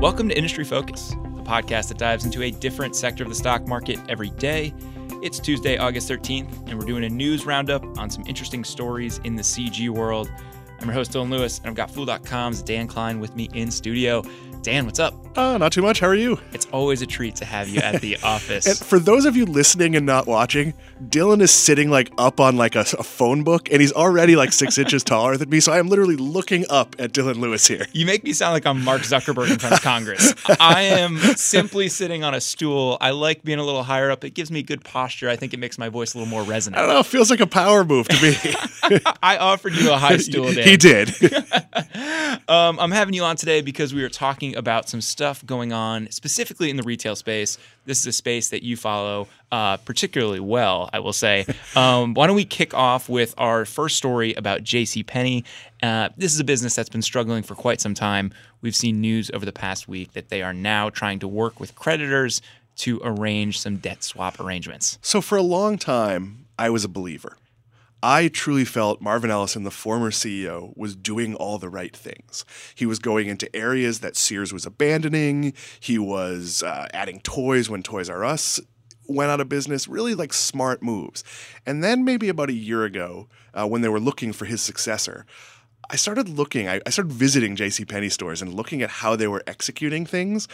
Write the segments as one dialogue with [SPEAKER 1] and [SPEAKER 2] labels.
[SPEAKER 1] Welcome to Industry Focus, a podcast that dives into a different sector of the stock market every day. It's Tuesday, August 13th, and we're doing a news roundup on some interesting stories in the CG world. I'm your host, Dylan Lewis, and I've got Fool.com's Dan Kline with me in studio. Dan, what's up?
[SPEAKER 2] Uh, not too much. How are you?
[SPEAKER 1] It's always a treat to have you at the office.
[SPEAKER 2] And for those of you listening and not watching, Dylan is sitting like up on like a, a phone book, and he's already like six inches taller than me. So I am literally looking up at Dylan Lewis here.
[SPEAKER 1] You make me sound like I'm Mark Zuckerberg in front of Congress. I am simply sitting on a stool. I like being a little higher up. It gives me good posture. I think it makes my voice a little more resonant.
[SPEAKER 2] I don't know. It feels like a power move to me.
[SPEAKER 1] I offered you a high stool, Dan.
[SPEAKER 2] he did.
[SPEAKER 1] Um, I'm having you on today because we were talking about some stuff going on specifically in the retail space. This is a space that you follow uh, particularly well, I will say. Um, why don't we kick off with our first story about JCPenney? Uh, this is a business that's been struggling for quite some time. We've seen news over the past week that they are now trying to work with creditors to arrange some debt swap arrangements.
[SPEAKER 2] so for a long time, I was a believer. I truly felt Marvin Ellison, the former CEO, was doing all the right things. He was going into areas that Sears was abandoning. He was uh, adding toys when Toys R Us went out of business, really like smart moves. And then maybe about a year ago, uh, when they were looking for his successor, I started looking, I, I started visiting JCPenney stores and looking at how they were executing things.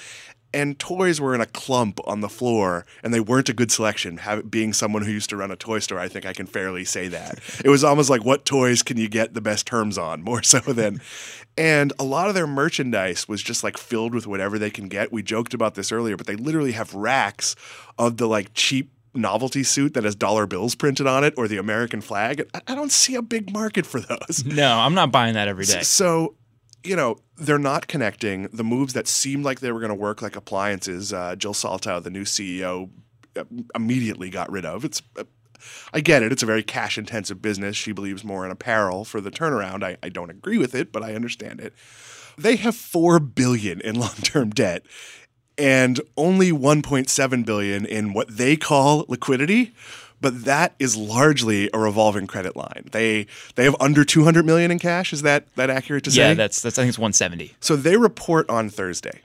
[SPEAKER 2] And toys were in a clump on the floor, and they weren't a good selection. Have, being someone who used to run a toy store, I think I can fairly say that. it was almost like, what toys can you get the best terms on, more so than. And a lot of their merchandise was just like filled with whatever they can get. We joked about this earlier, but they literally have racks of the like cheap novelty suit that has dollar bills printed on it or the American flag. I, I don't see a big market for those.
[SPEAKER 1] No, I'm not buying that every day.
[SPEAKER 2] So, you know, they're not connecting the moves that seemed like they were going to work like appliances. Uh, Jill Soltau, the new CEO, uh, immediately got rid of. It's, uh, I get it. It's a very cash intensive business. She believes more in apparel for the turnaround. I, I don't agree with it, but I understand it. They have four billion in long term debt and only 1.7 billion in what they call liquidity but that is largely a revolving credit line. They they have under 200 million in cash. Is that that accurate to say?
[SPEAKER 1] Yeah, that's that's I think it's 170.
[SPEAKER 2] so they report on Thursday.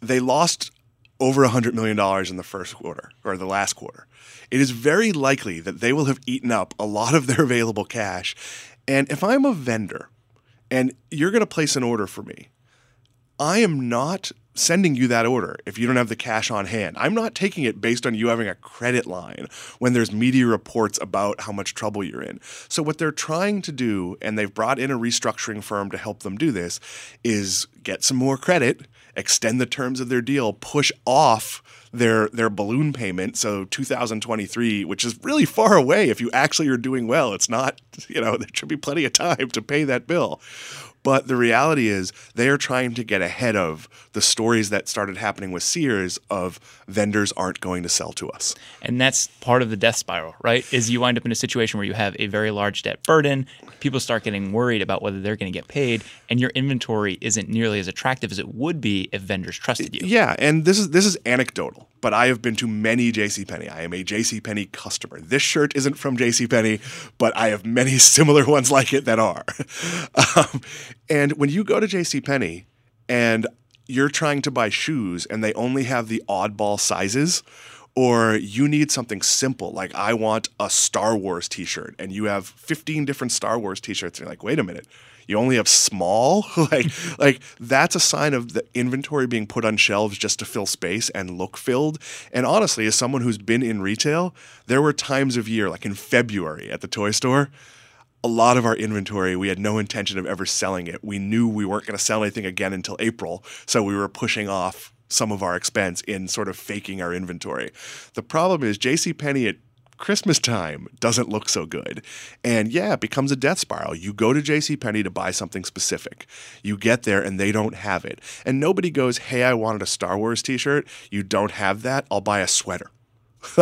[SPEAKER 2] They lost over 100 million dollars in the first quarter or the last quarter. It is very likely that they will have eaten up a lot of their available cash. And if I'm a vendor and you're going to place an order for me, I am not sending you that order if you don't have the cash on hand. I'm not taking it based on you having a credit line when there's media reports about how much trouble you're in. So, what they're trying to do, and they've brought in a restructuring firm to help them do this, is get some more credit, extend the terms of their deal, push off their their balloon payment so 2023 which is really far away if you actually are doing well it's not you know there should be plenty of time to pay that bill but the reality is, they are trying to get ahead of the stories that started happening with Sears of vendors aren't going to sell to us.
[SPEAKER 1] And that's part of the death spiral, right? Is you wind up in a situation where you have a very large debt burden, people start getting worried about whether they're going to get paid, and your inventory isn't nearly as attractive as it would be if vendors trusted you.
[SPEAKER 2] Yeah, and this is this is anecdotal, but I have been to many JCPenney. I am a JCPenney customer. This shirt isn't from JCPenney, but I have many similar ones like it that are. Um, and when you go to JCPenney and you're trying to buy shoes and they only have the oddball sizes, or you need something simple, like I want a Star Wars t shirt, and you have 15 different Star Wars t shirts, and you're like, wait a minute. You only have small, like like that's a sign of the inventory being put on shelves just to fill space and look filled. And honestly, as someone who's been in retail, there were times of year, like in February at the toy store, a lot of our inventory, we had no intention of ever selling it. We knew we weren't going to sell anything again until April, so we were pushing off some of our expense in sort of faking our inventory. The problem is J.C. JCPenney at Christmas time doesn't look so good. And yeah, it becomes a death spiral. You go to J.C. JCPenney to buy something specific. You get there and they don't have it. And nobody goes, "Hey, I wanted a Star Wars t-shirt. You don't have that. I'll buy a sweater."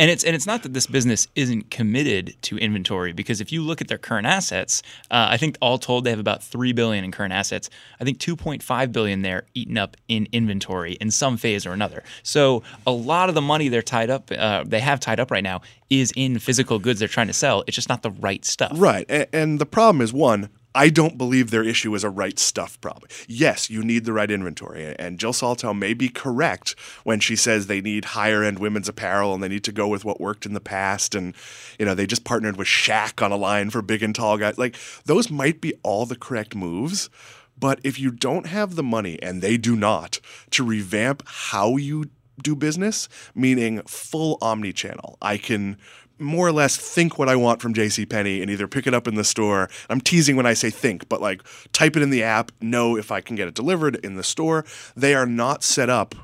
[SPEAKER 1] And it's and it's not that this business isn't committed to inventory because if you look at their current assets, uh, I think all told they have about three billion in current assets. I think two point five billion there eaten up in inventory in some phase or another. So a lot of the money they're tied up, uh, they have tied up right now, is in physical goods they're trying to sell. It's just not the right stuff.
[SPEAKER 2] Right. And, and the problem is one, I don't believe their issue is a right stuff problem. Yes, you need the right inventory, and Jill Soltau may be correct when she says they need higher end women's apparel and they need to go with what worked in the past. And you know, they just partnered with Shaq on a line for big and tall guys. Like those might be all the correct moves. But if you don't have the money, and they do not, to revamp how you do business, meaning full omni channel, I can more or less think what I want from JCPenney and either pick it up in the store. I'm teasing when I say think, but like type it in the app, know if I can get it delivered in the store. They are not set up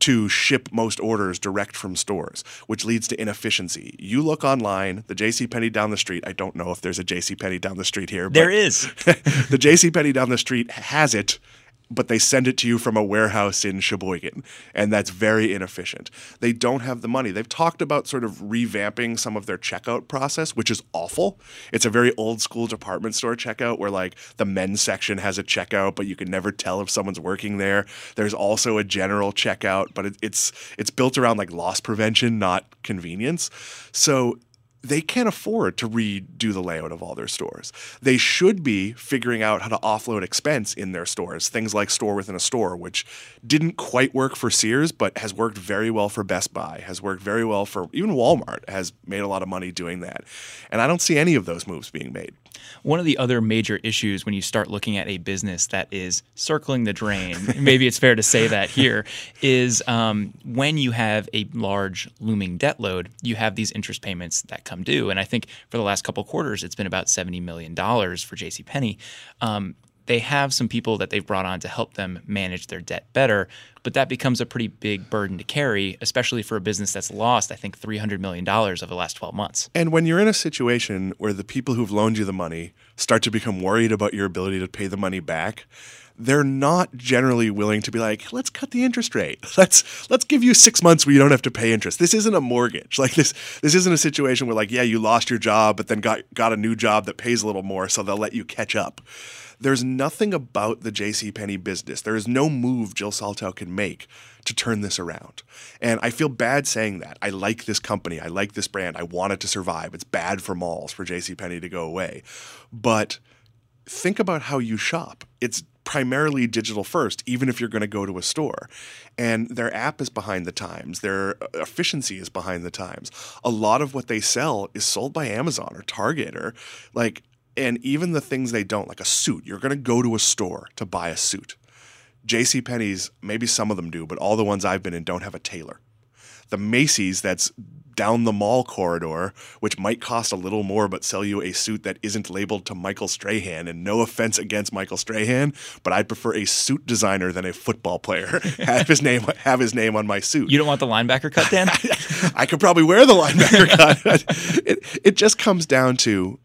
[SPEAKER 2] to ship most orders direct from stores, which leads to inefficiency. You look online, the JCPenney down the street, I don't know if there's a JCPenney down the street here.
[SPEAKER 1] There is.
[SPEAKER 2] the JCPenney down the street has it but they send it to you from a warehouse in Sheboygan, and that's very inefficient. They don't have the money. They've talked about sort of revamping some of their checkout process, which is awful. It's a very old school department store checkout where like the men's section has a checkout, but you can never tell if someone's working there. There's also a general checkout, but it, it's it's built around like loss prevention, not convenience. So they can't afford to redo the layout of all their stores. They should be figuring out how to offload expense in their stores, things like store within a store, which didn't quite work for Sears, but has worked very well for Best Buy, has worked very well for even Walmart, has made a lot of money doing that. And I don't see any of those moves being made.
[SPEAKER 1] One of the other major issues when you start looking at a business that is circling the drain, maybe it's fair to say that here, is um, when you have a large looming debt load, you have these interest payments that come due. And I think for the last couple quarters, it's been about $70 million for JCPenney. Um, they have some people that they've brought on to help them manage their debt better, but that becomes a pretty big burden to carry, especially for a business that's lost, I think, $300 million over the last 12 months.
[SPEAKER 2] And when you're in a situation where the people who've loaned you the money start to become worried about your ability to pay the money back, they're not generally willing to be like, let's cut the interest rate. Let's let's give you six months where you don't have to pay interest. This isn't a mortgage. Like this this isn't a situation where like, yeah, you lost your job, but then got got a new job that pays a little more, so they'll let you catch up. There's nothing about the JCPenney business. There is no move Jill Soltau can make to turn this around. And I feel bad saying that. I like this company. I like this brand. I want it to survive. It's bad for malls for JCPenney to go away. But think about how you shop. It's primarily digital first, even if you're going to go to a store. And their app is behind the times, their uh, efficiency is behind the times. A lot of what they sell is sold by Amazon or Target or like and even the things they don't, like a suit, you're going to go to a store to buy a suit. J.C. Penney's, maybe some of them do, but all the ones I've been in don't have a tailor. The Macy's that's down the mall corridor, which might cost a little more but sell you a suit that isn't labeled to Michael Strahan. And no offense against Michael Strahan, but I'd prefer a suit designer than a football player have his name have his name on my suit.
[SPEAKER 1] You don't want the linebacker cut, Dan?
[SPEAKER 2] I could probably wear the linebacker cut. it, it just comes down to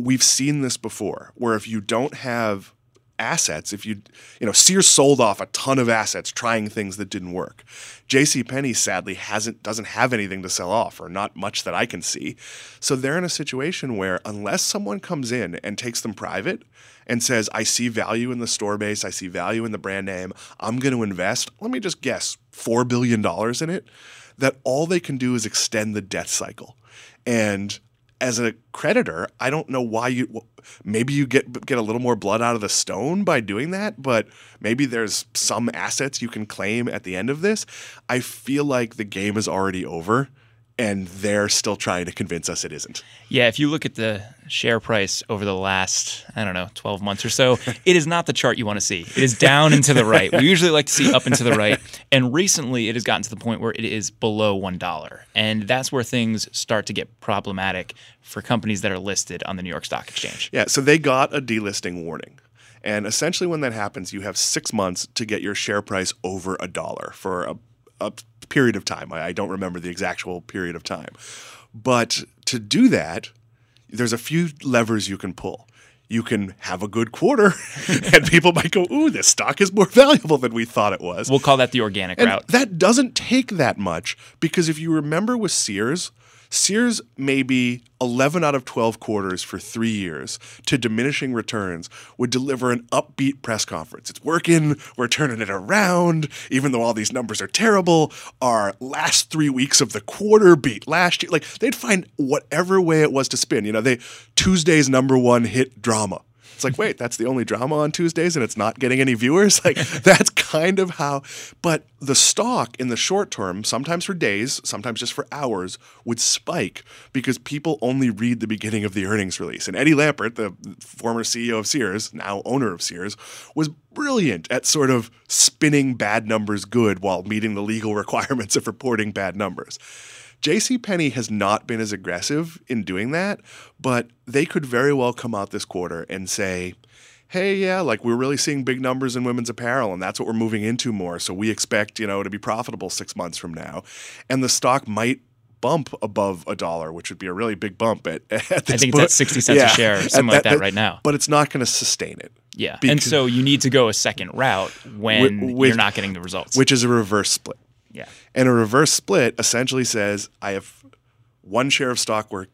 [SPEAKER 2] we've seen this before where if you don't have assets if you you know Sears sold off a ton of assets trying things that didn't work. J.C. Penney sadly hasn't doesn't have anything to sell off or not much that I can see. So they're in a situation where unless someone comes in and takes them private and says I see value in the store base, I see value in the brand name, I'm going to invest, let me just guess 4 billion dollars in it, that all they can do is extend the debt cycle. And as a creditor, I don't know why you. Maybe you get get a little more blood out of the stone by doing that, but maybe there's some assets you can claim at the end of this. I feel like the game is already over and they're still trying to convince us it isn't.
[SPEAKER 1] Yeah, if you look at the share price over the last, I don't know, 12 months or so, it is not the chart you want to see. It is down and to the right. We usually like to see up and to the right. And recently it has gotten to the point where it is below $1. And that's where things start to get problematic for companies that are listed on the New York Stock Exchange.
[SPEAKER 2] Yeah, so they got a delisting warning. And essentially, when that happens, you have six months to get your share price over a dollar for a, a period of time. I, I don't remember the exact period of time. But to do that, there's a few levers you can pull. You can have a good quarter, and people might go, "Ooh, this stock is more valuable than we thought it was."
[SPEAKER 1] We'll call that the organic
[SPEAKER 2] and
[SPEAKER 1] route.
[SPEAKER 2] That doesn't take that much because if you remember with Sears, Sears maybe 11 out of 12 quarters for three years to diminishing returns would deliver an upbeat press conference. It's working. We're turning it around. Even though all these numbers are terrible, our last three weeks of the quarter beat last year. Like they'd find whatever way it was to spin. You know, they Tuesday's number one hit drama It's like, wait, that's the only drama on Tuesdays and it's not getting any viewers? Like, that's kind of how. But the stock in the short term, sometimes for days, sometimes just for hours, would spike because people only read the beginning of the earnings release. And Eddie Lampert, the former CEO of Sears, now owner of Sears, was brilliant at sort of spinning bad numbers good while meeting the legal requirements of reporting bad numbers. JCPenney has not been as aggressive in doing that, but they could very well come out this quarter and say, hey, yeah, like we're really seeing big numbers in women's apparel, and that's what we're moving into more. So we expect, you know, to be profitable six months from now. And the stock might bump above a dollar, which would be a really big bump at, at
[SPEAKER 1] I think that's 60 cents
[SPEAKER 2] Yeah,
[SPEAKER 1] a share, or something like that right now.
[SPEAKER 2] But it's not going to sustain it,
[SPEAKER 1] Yeah. and so you need to go a second route when you're not getting the results.
[SPEAKER 2] which is a reverse split.
[SPEAKER 1] Yeah.
[SPEAKER 2] And a reverse split essentially says I have one share of stock worth,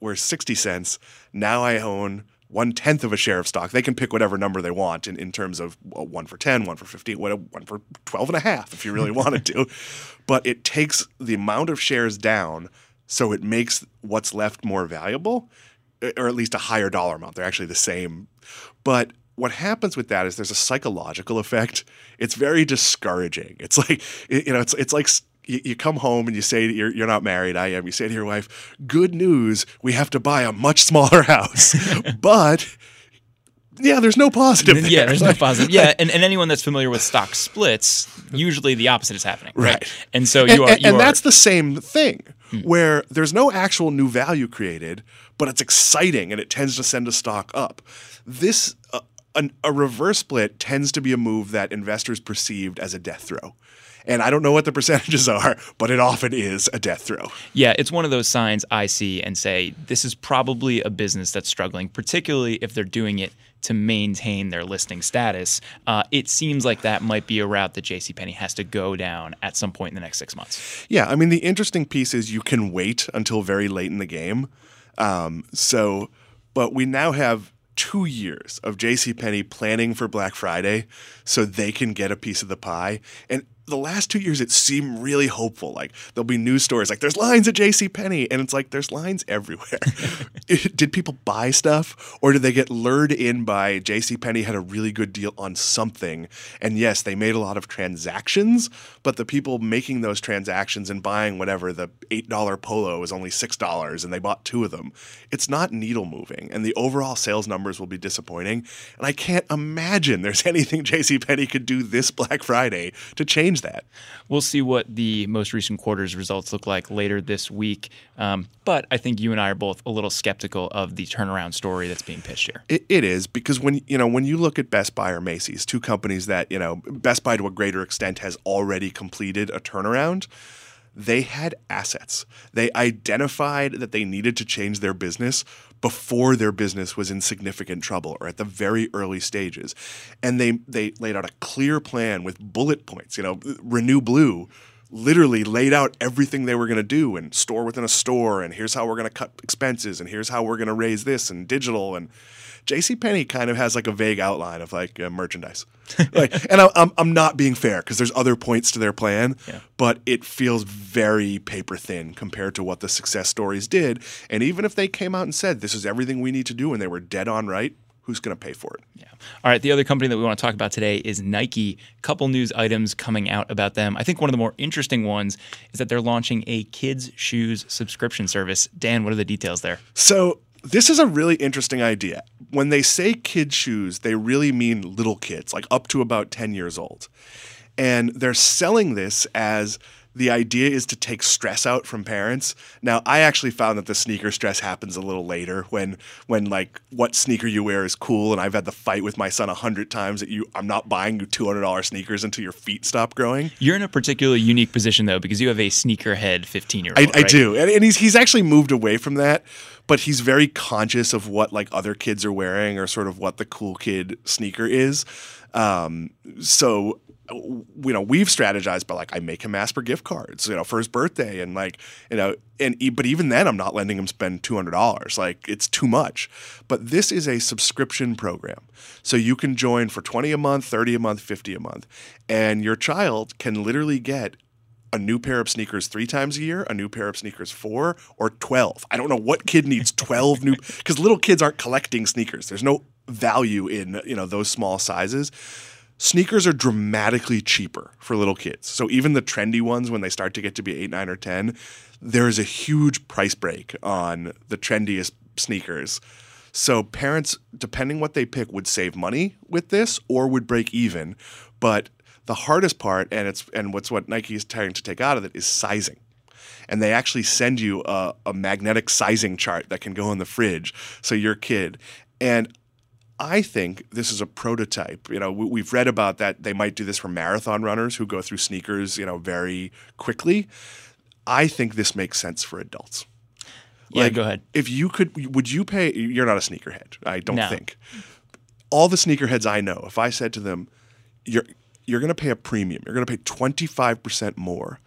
[SPEAKER 2] worth 60 cents. Now I own one tenth of a share of stock. They can pick whatever number they want in, in terms of uh, one for 10, one for 15, one for 12 and a half if you really wanted to. But it takes the amount of shares down so it makes what's left more valuable uh, or at least a higher dollar amount. They're actually the same. But what happens with that is there's a psychological effect. It's very discouraging. It's like you know, it's it's like you, come home and you say to you're, you're not married. I am. You say to your wife, "Good news, we have to buy a much smaller house." but yeah, there's no positive.
[SPEAKER 1] yeah,
[SPEAKER 2] there.
[SPEAKER 1] there's no positive. Yeah, and, and anyone that's familiar with stock splits, usually the opposite is happening. Right.
[SPEAKER 2] Right.
[SPEAKER 1] And so
[SPEAKER 2] and,
[SPEAKER 1] you are
[SPEAKER 2] and-
[SPEAKER 1] you
[SPEAKER 2] and
[SPEAKER 1] are,
[SPEAKER 2] that's the same thing where there's no actual new value created but it's exciting and it tends to send a stock up this uh, an, a reverse split tends to be a move that investors perceived as a death throw and i don't know what the percentages are but it often is a death throw
[SPEAKER 1] Yeah, it's one of those signs I see and say this is probably a business that's struggling, particularly if they're doing it to maintain their listing status. Uh, it seems like that might be a route that JCPenney has to go down at some point in the next six months.
[SPEAKER 2] Yeah, I mean the interesting piece is you can wait until very late in the game. Um, so, but we now have two years of JCPenney planning for Black Friday so they can get a piece of the pie. And the last two years, it seemed really hopeful. Like there'll be news stories like there's lines at J.C. Penney, and it's like there's lines everywhere. did people buy stuff, or did they get lured in by J.C. Penney had a really good deal on something? And yes, they made a lot of transactions, but the people making those transactions and buying whatever the eight dollar polo is only six dollars, and they bought two of them. It's not needle moving, and the overall sales numbers will be disappointing. And I can't imagine there's anything J.C. Penney could do this Black Friday to change that.
[SPEAKER 1] We'll see what the most recent quarter's results look like later this week. Um, but I think you and I are both a little skeptical of the turnaround story that's being pitched here.
[SPEAKER 2] It, it is because when you know when you look at Best Buy or Macy's, two companies that you know Best Buy to a greater extent has already completed a turnaround. They had assets. They identified that they needed to change their business before their business was in significant trouble or at the very early stages. And they they laid out a clear plan with bullet points, you know, Renew Blue literally laid out everything they were going to do and store within a store and here's how we're going to cut expenses and here's how we're going to raise this and digital and JCPenney kind of has like a vague outline of like uh, merchandise. like, and I, I'm, I'm not being fair because there's other points to their plan,
[SPEAKER 1] Yeah.
[SPEAKER 2] but it feels very paper thin compared to what the success stories did. And even if they came out and said, this is everything we need to do and they were dead on right, who's going to pay for it?
[SPEAKER 1] Yeah. All right. The other company that we want to talk about today is Nike. Couple news items coming out about them. I think one of the more interesting ones is that they're launching a kids' shoes subscription service. Dan, what are the details there?
[SPEAKER 2] So this is a really interesting idea. When they say kid shoes, they really mean little kids, like up to about 10 years old. And they're selling this as the idea is to take stress out from parents. Now, I actually found that the sneaker stress happens a little later when when like what sneaker you wear is cool and I've had the fight with my son a hundred times that you I'm not buying you two hundred dollar sneakers until your feet stop growing.
[SPEAKER 1] You're in a particularly unique position though because you have a sneakerhead 15 year
[SPEAKER 2] I,
[SPEAKER 1] old.
[SPEAKER 2] I do, and, and he's he's actually moved away from that, but he's very conscious of what like other kids are wearing or sort of what the cool kid sneaker is. Um, so you know we've strategized by like I make him ask for gift cards, you know, for his birthday, and like you know, and but even then I'm not letting him spend two hundred dollars. Like it's too much. But this is a subscription program, so you can join for twenty a month, thirty a month, fifty a month, and your child can literally get a new pair of sneakers three times a year, a new pair of sneakers four, or 12. I don't know what kid needs 12 new, because little kids aren't collecting sneakers. There's no value in, you know, those small sizes. Sneakers are dramatically cheaper for little kids. So even the trendy ones, when they start to get to be eight, nine, or 10, there is a huge price break on the trendiest sneakers. So parents, depending what they pick, would save money with this or would break even. But the hardest part, and it's and what's what Nike is trying to take out of it, is sizing. And they actually send you a, a magnetic sizing chart that can go in the fridge. So your kid, and I think this is a prototype. You know, we, have read about that. They might do this for marathon runners who go through sneakers, you know, very quickly. I think this makes sense for adults.
[SPEAKER 1] Yeah, like, go ahead.
[SPEAKER 2] If you could, would you pay? You're not a sneakerhead, I don't
[SPEAKER 1] no.
[SPEAKER 2] think. All the sneakerheads I know, if I said to them, "You're you're going to pay a premium. You're going to pay 25 percent more."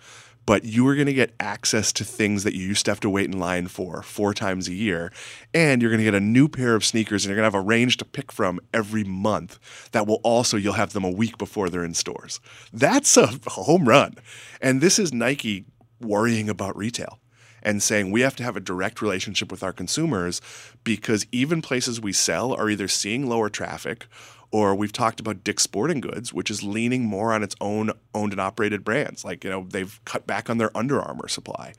[SPEAKER 2] But you are going to get access to things that you used to have to wait in line for four times a year. And you're going to get a new pair of sneakers and you're going to have a range to pick from every month that will also, you'll have them a week before they're in stores. That's a home run. And this is Nike worrying about retail and saying we have to have a direct relationship with our consumers because even places we sell are either seeing lower traffic or we've talked about Dick's Sporting Goods, which is leaning more on its own owned and operated brands. Like, you know, they've cut back on their Under Armour supply.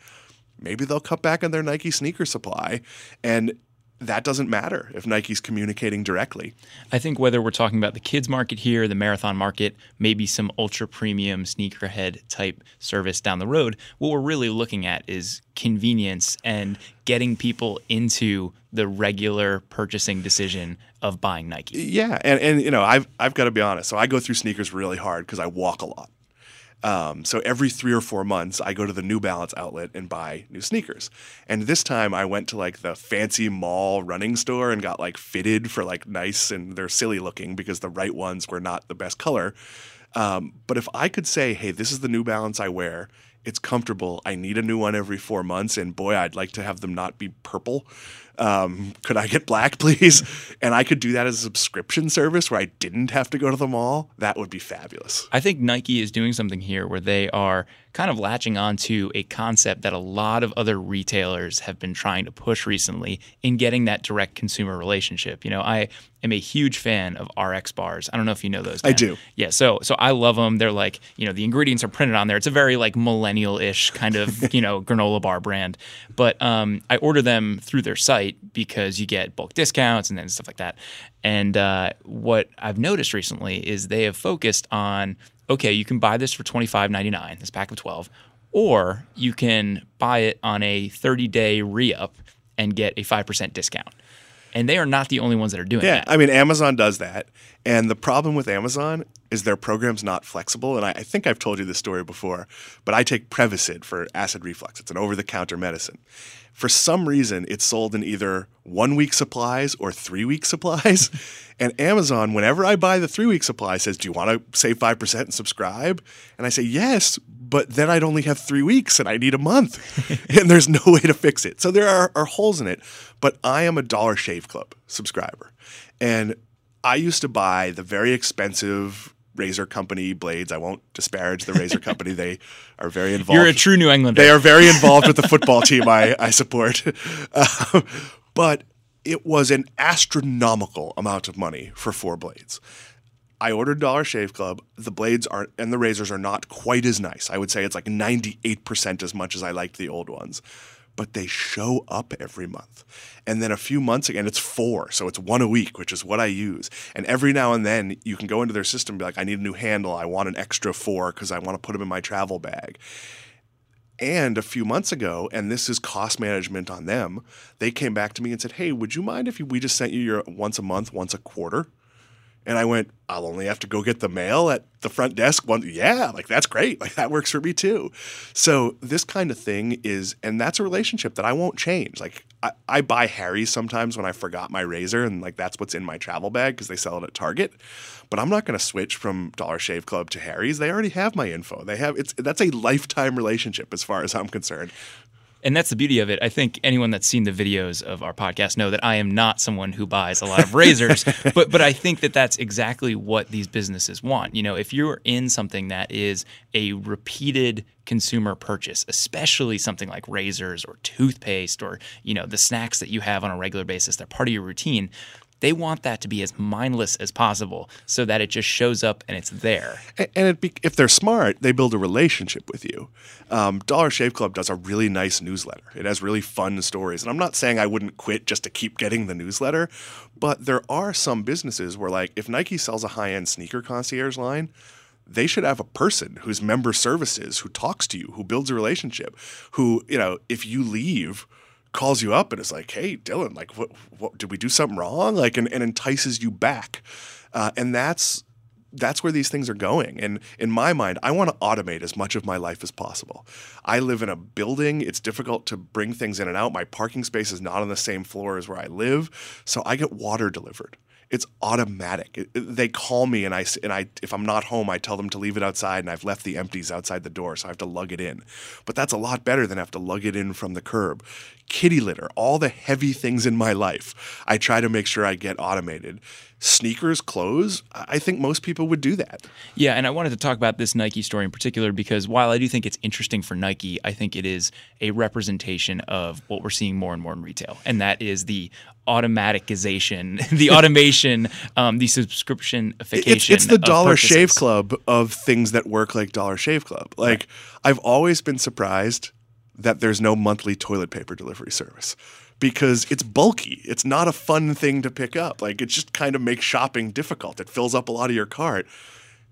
[SPEAKER 2] Maybe they'll cut back on their Nike sneaker supply. And that doesn't matter if Nike's communicating directly.
[SPEAKER 1] I think whether we're talking about the kids market here, the marathon market, maybe some ultra premium sneakerhead type service down the road, what we're really looking at is convenience and getting people into the regular purchasing decision of buying Nike.
[SPEAKER 2] Yeah, and and you know, I've I've got to be honest. So I go through sneakers really hard because I walk a lot. Um, so every three or four months, I go to the New Balance outlet and buy new sneakers. And this time, I went to like the fancy mall running store and got like fitted for like nice and they're silly looking because the right ones were not the best color. Um, but if I could say, hey, this is the New Balance I wear, it's comfortable. I need a new one every four months, and boy, I'd like to have them not be purple um, could I get black, please? and I could do that as a subscription service where I didn't have to go to the mall. That would be fabulous.
[SPEAKER 1] I think Nike is doing something here where they are kind of latching onto a concept that a lot of other retailers have been trying to push recently in getting that direct consumer relationship. You know, I am a huge fan of RX bars. I don't know if you know those.
[SPEAKER 2] I do.
[SPEAKER 1] Yeah, so so I love them. They're like, you know, the ingredients are printed on there. It's a very like millennial-ish kind of, you know, granola bar brand. But um, I order them through their site because you get bulk discounts and then stuff like that. And uh, what I've noticed recently is they have focused on okay, you can buy this for twenty five ninety nine, this pack of twelve, or you can buy it on a thirty day re up and get a five percent discount. And they are not the only ones that are doing that.
[SPEAKER 2] yeah,
[SPEAKER 1] that.
[SPEAKER 2] I mean, Amazon does that. And the problem with Amazon is their program's not flexible. And I, I think I've told you this story before, but I take Prevacid for acid reflux. It's an over the counter medicine for some reason it's sold in either one week supplies or three week supplies. and Amazon, whenever I buy the three week supply, says, Do you want to save 5% and subscribe? And I say, Yes, but then I'd only have three weeks and I need a month. and there's no way to fix it. So there are, are holes in it. But I am a Dollar Shave Club subscriber. And I used to buy the very expensive razor company blades. I won't disparage the razor company. They are very involved.
[SPEAKER 1] You're a true New Englander.
[SPEAKER 2] They are very involved with the football team I, I support. Uh, but it was an astronomical amount of money for four blades. I ordered Dollar Shave Club. The blades are and the razors are not quite as nice. I would say it's like 98% as much as I liked the old ones but they show up every month. And then a few months again, it's four. So it's one a week, which is what I use. And every now and then you can go into their system and be like, I need a new handle. I want an extra four because I want to put them in my travel bag. And a few months ago, and this is cost management on them, they came back to me and said, Hey, would you mind if we just sent you your once a month, once a quarter? And I went, I'll only have to go get the mail at the front desk. One, yeah, like that's great. Like that works for me too. So this kind of thing is, and that's a relationship that I won't change. Like I, I buy Harry's sometimes when I forgot my razor, and like that's what's in my travel bag because they sell it at Target. But I'm not going to switch from Dollar Shave Club to Harry's. They already have my info. They have it's that's a lifetime relationship as far as I'm concerned.
[SPEAKER 1] And that's the beauty of it. I think anyone that's seen the videos of our podcast know that I am not someone who buys a lot of razors, but but I think that that's exactly what these businesses want. You know, if you're in something that is a repeated consumer purchase, especially something like razors or toothpaste or, you know, the snacks that you have on a regular basis, they're part of your routine they want that to be as mindless as possible so that it just shows up and it's there.
[SPEAKER 2] And be, if they're smart, they build a relationship with you. Um, Dollar Shave Club does a really nice newsletter. It has really fun stories. And I'm not saying I wouldn't quit just to keep getting the newsletter, but there are some businesses where, like, if Nike sells a high end sneaker concierge line, they should have a person who's member services, who talks to you, who builds a relationship, who, you know, if you leave, calls you up and is like, "Hey, Dylan, like, what, what did we do something wrong?" Like, and, and entices you back, uh, and that's that's where these things are going. And in my mind, I want to automate as much of my life as possible. I live in a building; it's difficult to bring things in and out. My parking space is not on the same floor as where I live, so I get water delivered it's automatic. It, they call me and I and I if I'm not home, I tell them to leave it outside, and I've left the empties outside the door, so I have to lug it in. But that's a lot better than have to lug it in from the curb. Kitty litter, all the heavy things in my life, I try to make sure I get automated. Sneakers, clothes, I think most people would do that.
[SPEAKER 1] Yeah, and I wanted to talk about this Nike story in particular because while I do think it's interesting for Nike, I think it is a representation of what we're seeing more and more in retail, and that is the automaticization, the automation, um, the subscriptionification.
[SPEAKER 2] It's, it's the Dollar purchases. Shave Club of things that work like Dollar Shave Club. Like right. I've always been surprised that there's no monthly toilet paper delivery service because it's bulky. It's not a fun thing to pick up. Like it just kind of makes shopping difficult. It fills up a lot of your cart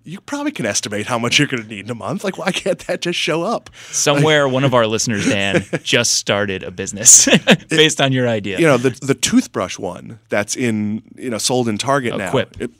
[SPEAKER 2] you probably can estimate how much you're going to need in a month. Like, why can't that just show up?
[SPEAKER 1] Somewhere, like, one of our listeners, Dan, just started a business based on your idea.
[SPEAKER 2] You know, the the toothbrush one that's in you know sold in Target
[SPEAKER 1] oh,
[SPEAKER 2] now.
[SPEAKER 1] Quip.
[SPEAKER 2] It,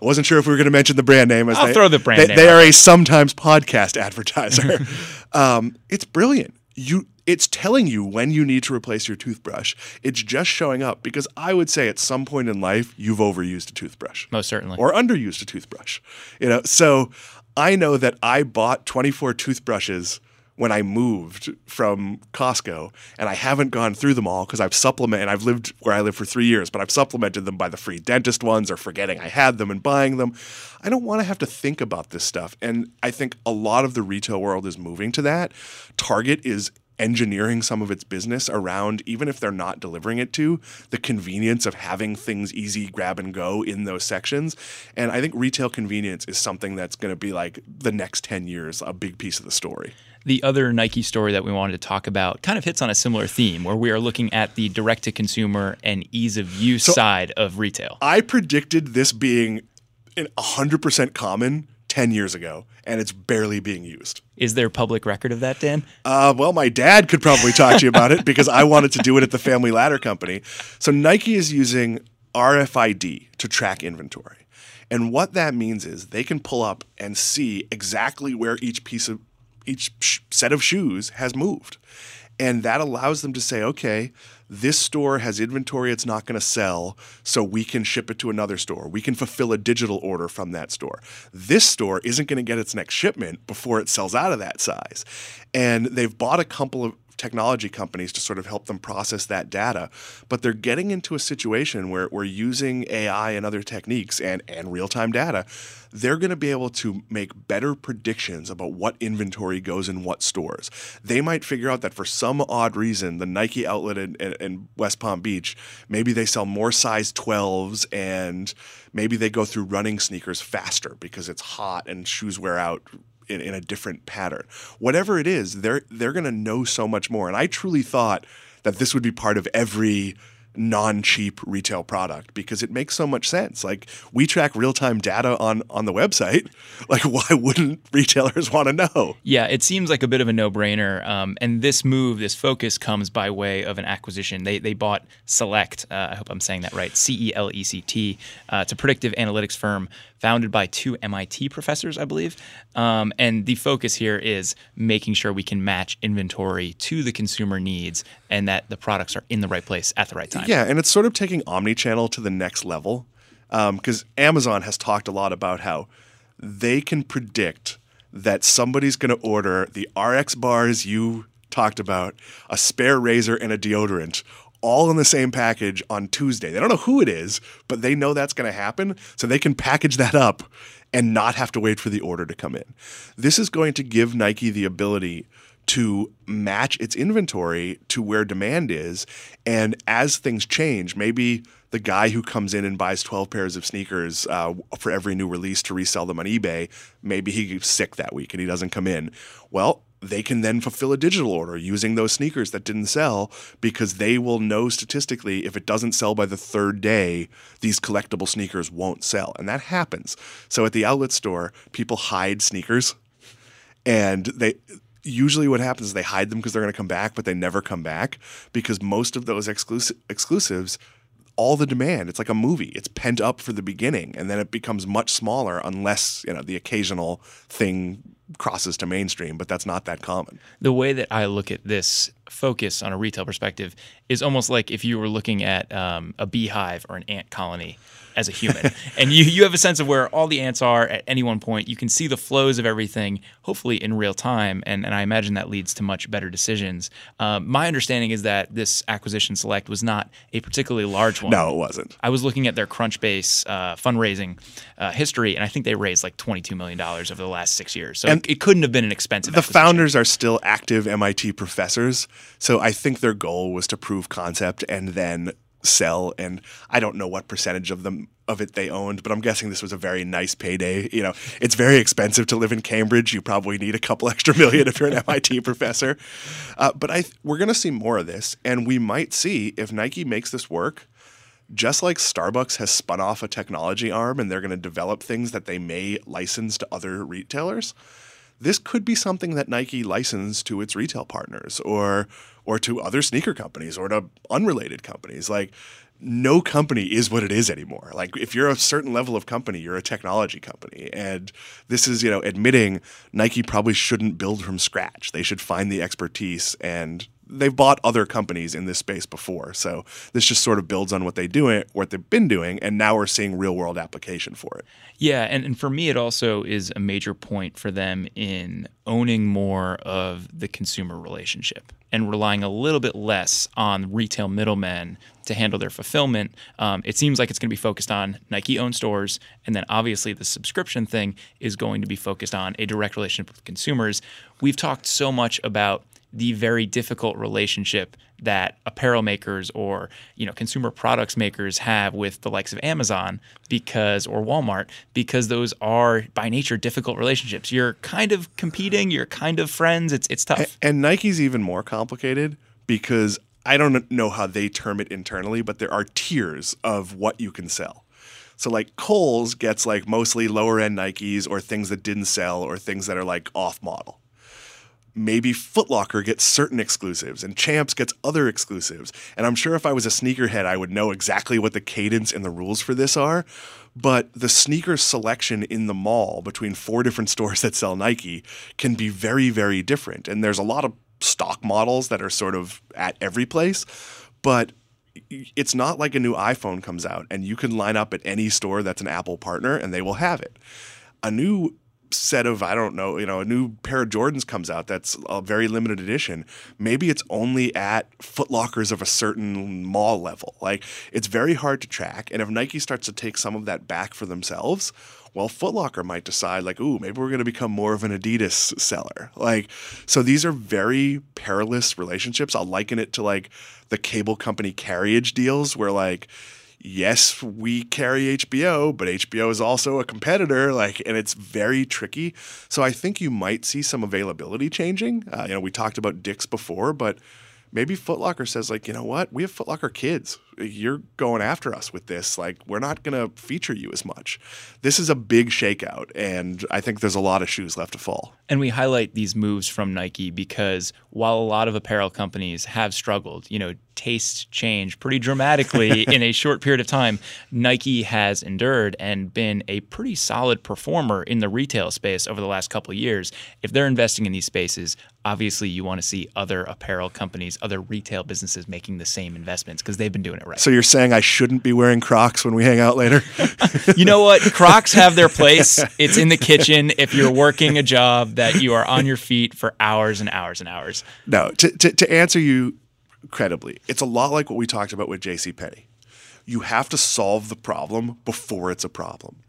[SPEAKER 2] I wasn't sure if we were going to mention the brand name.
[SPEAKER 1] I'll
[SPEAKER 2] they,
[SPEAKER 1] throw the brand
[SPEAKER 2] they,
[SPEAKER 1] name.
[SPEAKER 2] They are a sometimes podcast advertiser. um, it's brilliant. You it's telling you when you need to replace your toothbrush. It's just showing up because I would say at some point in life you've overused a toothbrush.
[SPEAKER 1] Most certainly.
[SPEAKER 2] Or underused a toothbrush. You know, so I know that I bought 24 toothbrushes when I moved from Costco, and I haven't gone through them all because I've supplemented. And I've lived where I live for three years, but I've supplemented them by the free dentist ones or forgetting I had them and buying them. I don't want to have to think about this stuff, and I think a lot of the retail world is moving to that. Target is engineering some of its business around, even if they're not delivering it to, the convenience of having things easy, grab and go in those sections. And I think retail convenience is something that's going to be like the next 10 years, a big piece of the story.
[SPEAKER 1] The other Nike story that we wanted to talk about kind of hits on a similar theme where we are looking at the direct to consumer and ease of use so side of retail.
[SPEAKER 2] I predicted this being 100% common 10 years ago, and it's barely being used.
[SPEAKER 1] Is there public record of that, Dan?
[SPEAKER 2] Uh, well, my dad could probably talk to you about it because I wanted to do it at the Family Ladder Company. So Nike is using RFID to track inventory. And what that means is they can pull up and see exactly where each piece of each sh- set of shoes has moved. And that allows them to say, okay, this store has inventory it's not going to sell, so we can ship it to another store. We can fulfill a digital order from that store. This store isn't going to get its next shipment before it sells out of that size. And they've bought a couple of technology companies to sort of help them process that data. But they're getting into a situation where we're using AI and other techniques and, and real time data. They're going to be able to make better predictions about what inventory goes in what stores. They might figure out that for some odd reason, the Nike outlet in, in, in West Palm Beach, maybe they sell more size 12s and maybe they go through running sneakers faster because it's hot and shoes wear out in, in a different pattern. Whatever it is, they're they're going to know so much more. And I truly thought that this would be part of every non-cheap retail product because it makes so much sense. Like we track real-time data on on the website. Like why wouldn't retailers want to know?
[SPEAKER 1] Yeah, it seems like a bit of a no-brainer. Um, and this move, this focus, comes by way of an acquisition. They they bought Celect. Uh, I hope I'm saying that right. C E L E C T. Uh, it's a predictive analytics firm founded by two MIT professors, I believe. Um, and the focus here is making sure we can match inventory to the consumer needs and that the products are in the right place at the right time.
[SPEAKER 2] Yeah, and it's sort of taking omni-channel to the next level because um, Amazon has talked a lot about how they can predict that somebody's going to order the RX bars you talked about a spare razor and a deodorant all in the same package on Tuesday. They don't know who it is, but they know that's going to happen. So they can package that up and not have to wait for the order to come in. This is going to give Nike the ability to match its inventory to where demand is. And as things change, maybe the guy who comes in and buys 12 pairs of sneakers uh, for every new release to resell them on eBay, maybe he's sick that week and he doesn't come in. Well, they can then fulfill a digital order using those sneakers that didn't sell because they will know statistically if it doesn't sell by the third day, these collectible sneakers won't sell. And that happens. So at the outlet store, people hide sneakers and they usually what happens is they hide them because they're going to come back, but they never come back because most of those exclusive exclusives all the demand. It's like a movie. It's pent up for the beginning and then it becomes much smaller unless, you know, the occasional thing crosses to mainstream, but that's not that common.
[SPEAKER 1] The way that I look at this focus on a retail perspective is almost like if you were looking at um, a beehive or an ant colony as a human. and you, you have a sense of where all the ants are at any one point. You can see the flows of everything, hopefully in real time. And, and I imagine that leads to much better decisions. Um, my understanding is that this acquisition Celect was not a particularly large one.
[SPEAKER 2] No, it wasn't.
[SPEAKER 1] I was looking at their Crunchbase uh, fundraising uh, history, and I think they raised like $22 million over the last six years. So and it couldn't have been an expensive
[SPEAKER 2] The founders are still active MIT professors. So I think their goal was to prove concept and then sell and I don't know what percentage of them of it they owned, but I'm guessing this was a very nice payday. You know, it's very expensive to live in Cambridge. You probably need a couple extra million if you're an MIT professor. Uh, but I we're going to see more of this, and we might see if Nike makes this work. Just like Starbucks has spun off a technology arm and they're going to develop things that they may license to other retailers, this could be something that Nike licensed to its retail partners or or to other sneaker companies or to unrelated companies. Like no company is what it is anymore. Like if you're a certain level of company, you're a technology company. And this is, you know, admitting Nike probably shouldn't build from scratch. They should find the expertise and they've bought other companies in this space before. So this just sort of builds on what they do it, what they've been doing, and now we're seeing real world application for it.
[SPEAKER 1] Yeah, and, and for me it also is a major point for them in owning more of the consumer relationship and relying a little bit less on retail middlemen to handle their fulfillment. Um, it seems like it's going to be focused on Nike owned stores. And then obviously the subscription thing is going to be focused on a direct relationship with consumers. We've talked so much about the very difficult relationship that apparel makers or you know consumer products makers have with the likes of Amazon because or Walmart because those are by nature difficult relationships. You're kind of competing, you're kind of friends. It's it's tough.
[SPEAKER 2] And, and Nike's even more complicated because I don't know how they term it internally, but there are tiers of what you can sell. So like Kohl's gets like mostly lower end Nikes or things that didn't sell or things that are like off model maybe Footlocker gets certain exclusives and Champs gets other exclusives. And I'm sure if I was a sneakerhead, I would know exactly what the cadence and the rules for this are. But the sneaker selection in the mall between four different stores that sell Nike can be very, very different. And there's a lot of stock models that are sort of at every place. But it's not like a new iPhone comes out and you can line up at any store that's an Apple partner and they will have it. A new set of I don't know, you know, a new pair of Jordans comes out that's a very limited edition. Maybe it's only at Footlockers of a certain mall level. Like it's very hard to track. And if Nike starts to take some of that back for themselves, well, Footlocker might decide like, ooh, maybe we're going to become more of an Adidas seller. Like, so these are very perilous relationships. I'll liken it to like the cable company carriage deals where like yes, we carry HBO, but HBO is also a competitor, like, and it's very tricky. So I think you might see some availability changing. Uh, you know, we talked about Dick's before, but maybe Footlocker says like, you know what, we have Footlocker kids. You're going after us with this. Like, we're not going to feature you as much. This is a big shakeout, and I think there's a lot of shoes left to fall.
[SPEAKER 1] And we highlight these moves from Nike because while a lot of apparel companies have struggled, you know, tastes change pretty dramatically in a short period of time, Nike has endured and been a pretty solid performer in the retail space over the last couple of years. If they're investing in these spaces, obviously you want to see other apparel companies, other retail businesses making the same investments because they've been doing it right.
[SPEAKER 2] So you're saying I shouldn't be wearing Crocs when we hang out later?
[SPEAKER 1] you know what? Crocs have their place. It's in the kitchen if you're working a job that you are on your feet for hours and hours and hours.
[SPEAKER 2] No, to, to, to answer you credibly, it's a lot like what we talked about with J.C. Penney. You have to solve the problem before it's a problem.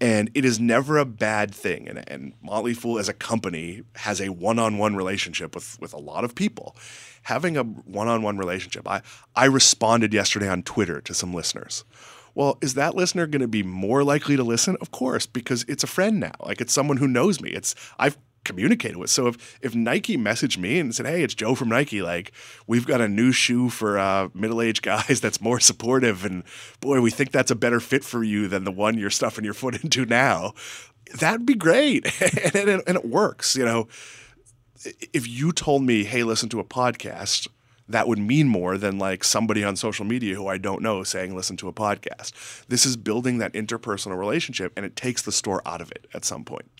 [SPEAKER 2] And it is never a bad thing. And, and Motley Fool as a company has a one-on-one relationship with, with a lot of people. Having a one-on-one relationship. I, I responded yesterday on Twitter to some listeners. Well, is that listener going to be more likely to listen? Of course, because it's a friend now. Like it's someone who knows me. It's I've communicated with. So if if Nike messaged me and said, "Hey, it's Joe from Nike. Like we've got a new shoe for uh, middle aged guys that's more supportive, and boy, we think that's a better fit for you than the one you're stuffing your foot into now," that'd be great, and, and, and it works. You know, if you told me, "Hey, listen to a podcast." that would mean more than like somebody on social media who I don't know saying listen to a podcast. This is building that interpersonal relationship and it takes the store out of it at some point.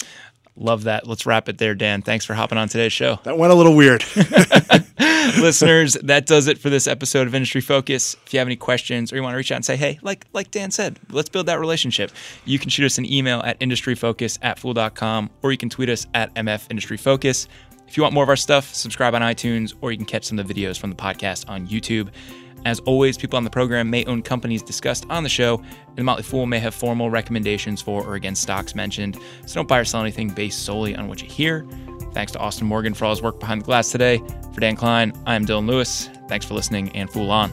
[SPEAKER 1] Love that. Let's wrap it there, Dan. Thanks for hopping on today's show.
[SPEAKER 2] That went a little weird.
[SPEAKER 1] Listeners, that does it for this episode of Industry Focus. If you have any questions or you want to reach out and say, hey, like like Dan said, let's build that relationship, you can shoot us an email at industryfocus at fool.com or you can tweet us at MF Industry Focus. If you want more of our stuff, subscribe on iTunes or you can catch some of the videos from the podcast on YouTube. As always, people on the program may own companies discussed on the show, and the Motley Fool may have formal recommendations for or against stocks mentioned, so don't buy or sell anything based solely on what you hear. Thanks to Austin Morgan for all his work behind the glass today. For Dan Kline, I am Dylan Lewis. Thanks for listening and Fool On.